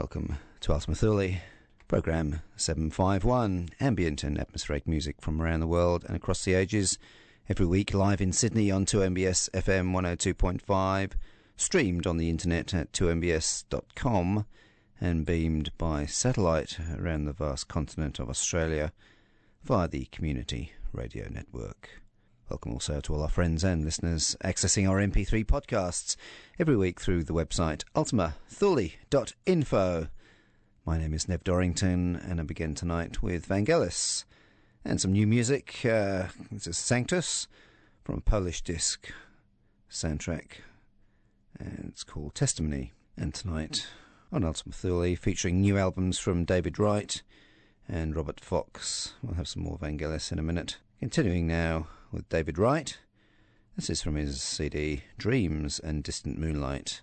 Welcome to Ultima Thule, program 751, ambient and atmospheric music from around the world and across the ages. Every week live in Sydney on 2MBS FM 102.5, streamed on the internet at 2mbs.com, and beamed by satellite around the vast continent of Australia via the Community Radio Network. Welcome also to all our friends and listeners accessing our MP3 podcasts every week through the website ultimathule.info. My name is Nev Dorrington, and I begin tonight with Vangelis and some new music. Uh, this is Sanctus from a Polish disc soundtrack, and it's called Testimony. And tonight on Ultima Thule, featuring new albums from David Wright and Robert Fox. We'll have some more Vangelis in a minute. Continuing now with David Wright. This is from his CD Dreams and Distant Moonlight.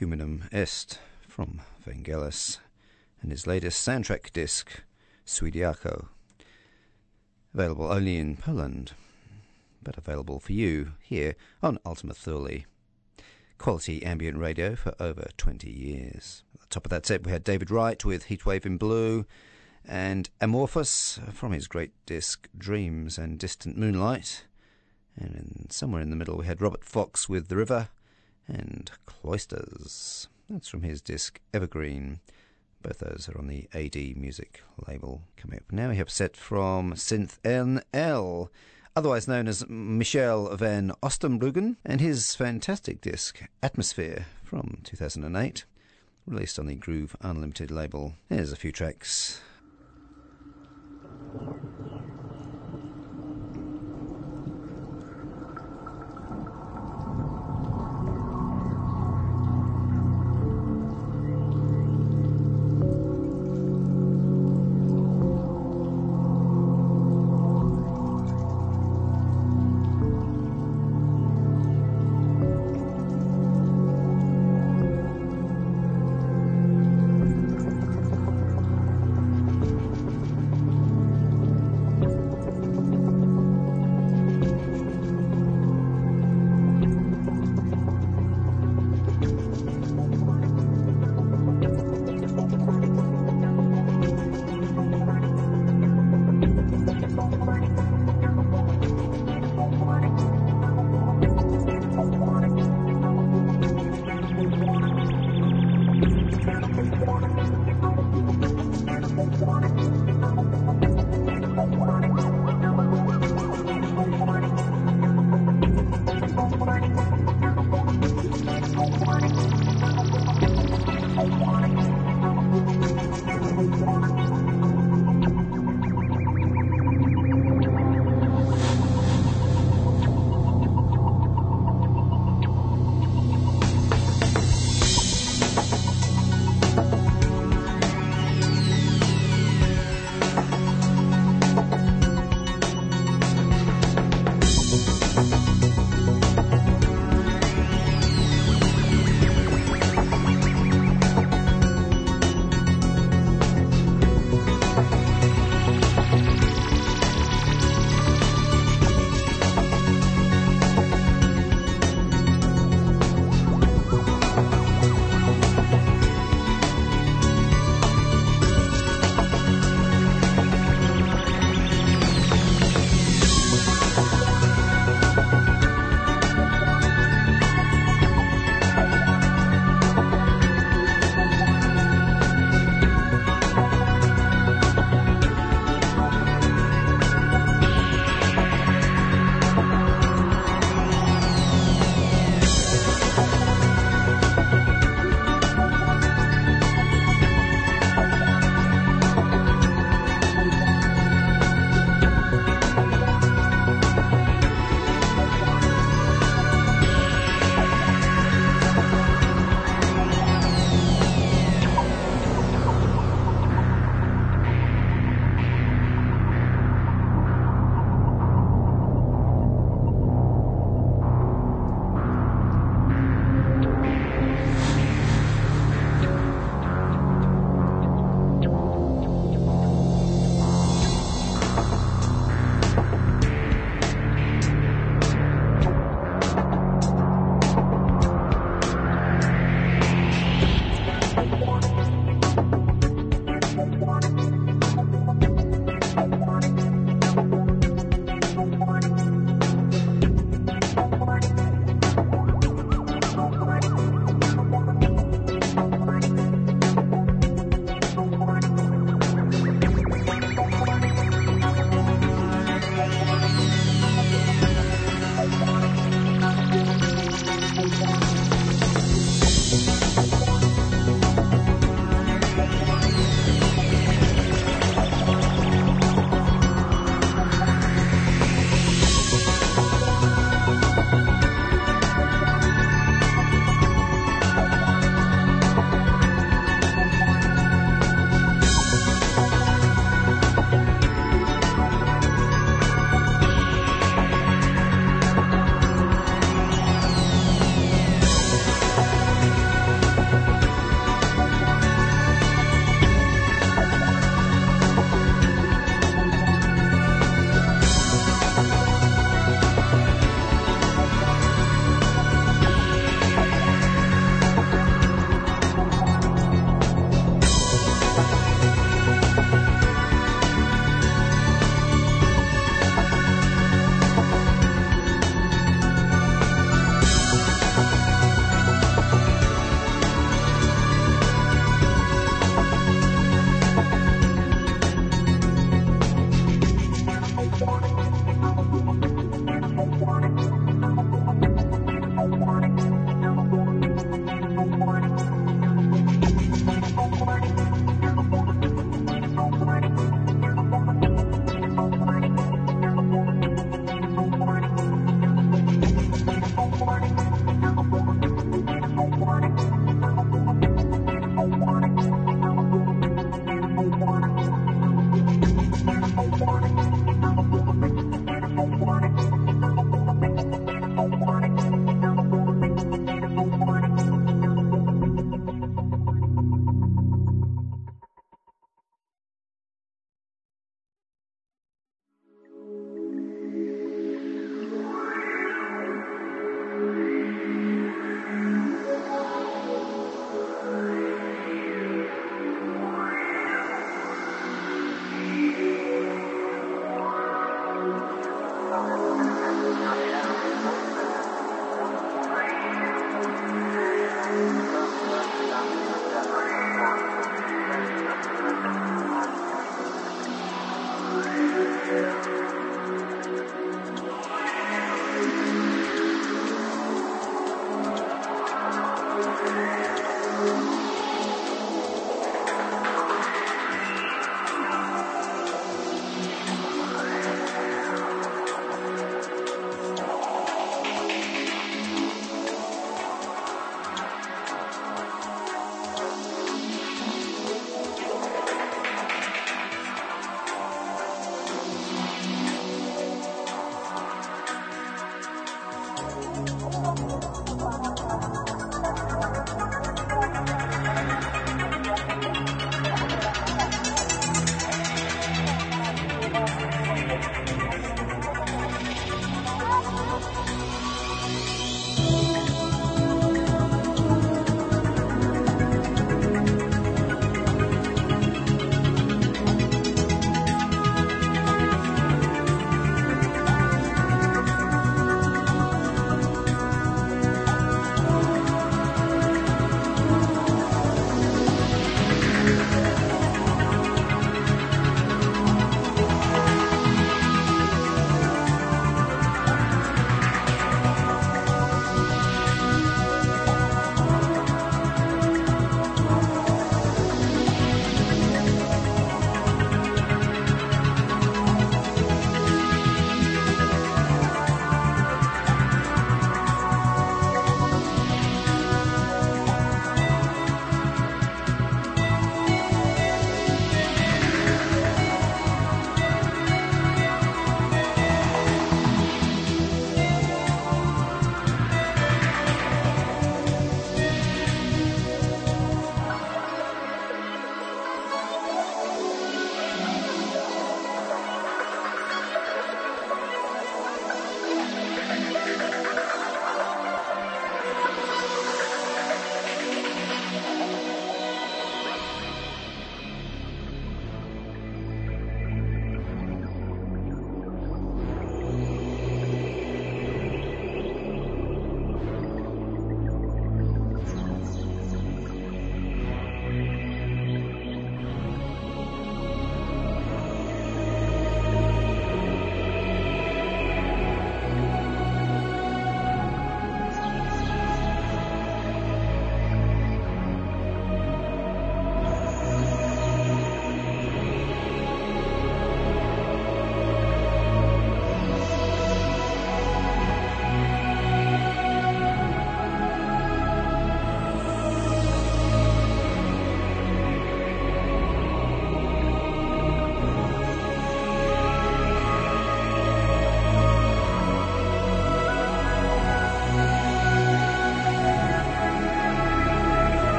Humanum Est from Vangelis and his latest soundtrack disc, Suidiaco. Available only in Poland, but available for you here on Ultima Thule. Quality ambient radio for over 20 years. At the top of that set, we had David Wright with Heatwave in Blue and Amorphous from his great disc Dreams and Distant Moonlight. And in, somewhere in the middle, we had Robert Fox with The River and Cloisters. That's from his disc Evergreen. Both those are on the AD Music label. Coming up now, we have a set from Synth NL, otherwise known as Michel van Oostenbruggen, and his fantastic disc Atmosphere from 2008, released on the Groove Unlimited label. Here's a few tracks.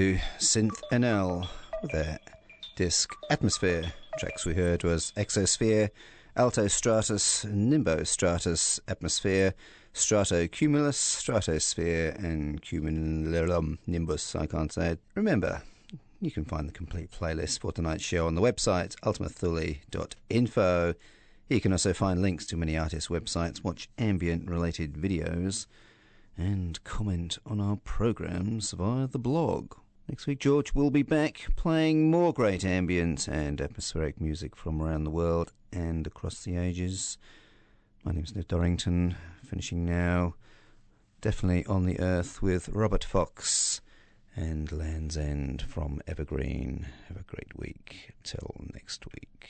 To Synth NL with their disc Atmosphere. Tracks we heard was Exosphere, Alto Stratus, Nimbo Stratus, Atmosphere, stratocumulus, stratosphere, and cumulonimbus. I can't say it. Remember, you can find the complete playlist for tonight's show on the website ultimathule.info. You can also find links to many artists' websites, watch ambient related videos, and comment on our programs via the blog. Next week, George will be back playing more great ambient and atmospheric music from around the world and across the ages. My name's Ned Dorrington, finishing now, definitely on the earth with Robert Fox and Land's End from Evergreen. Have a great week. Till next week.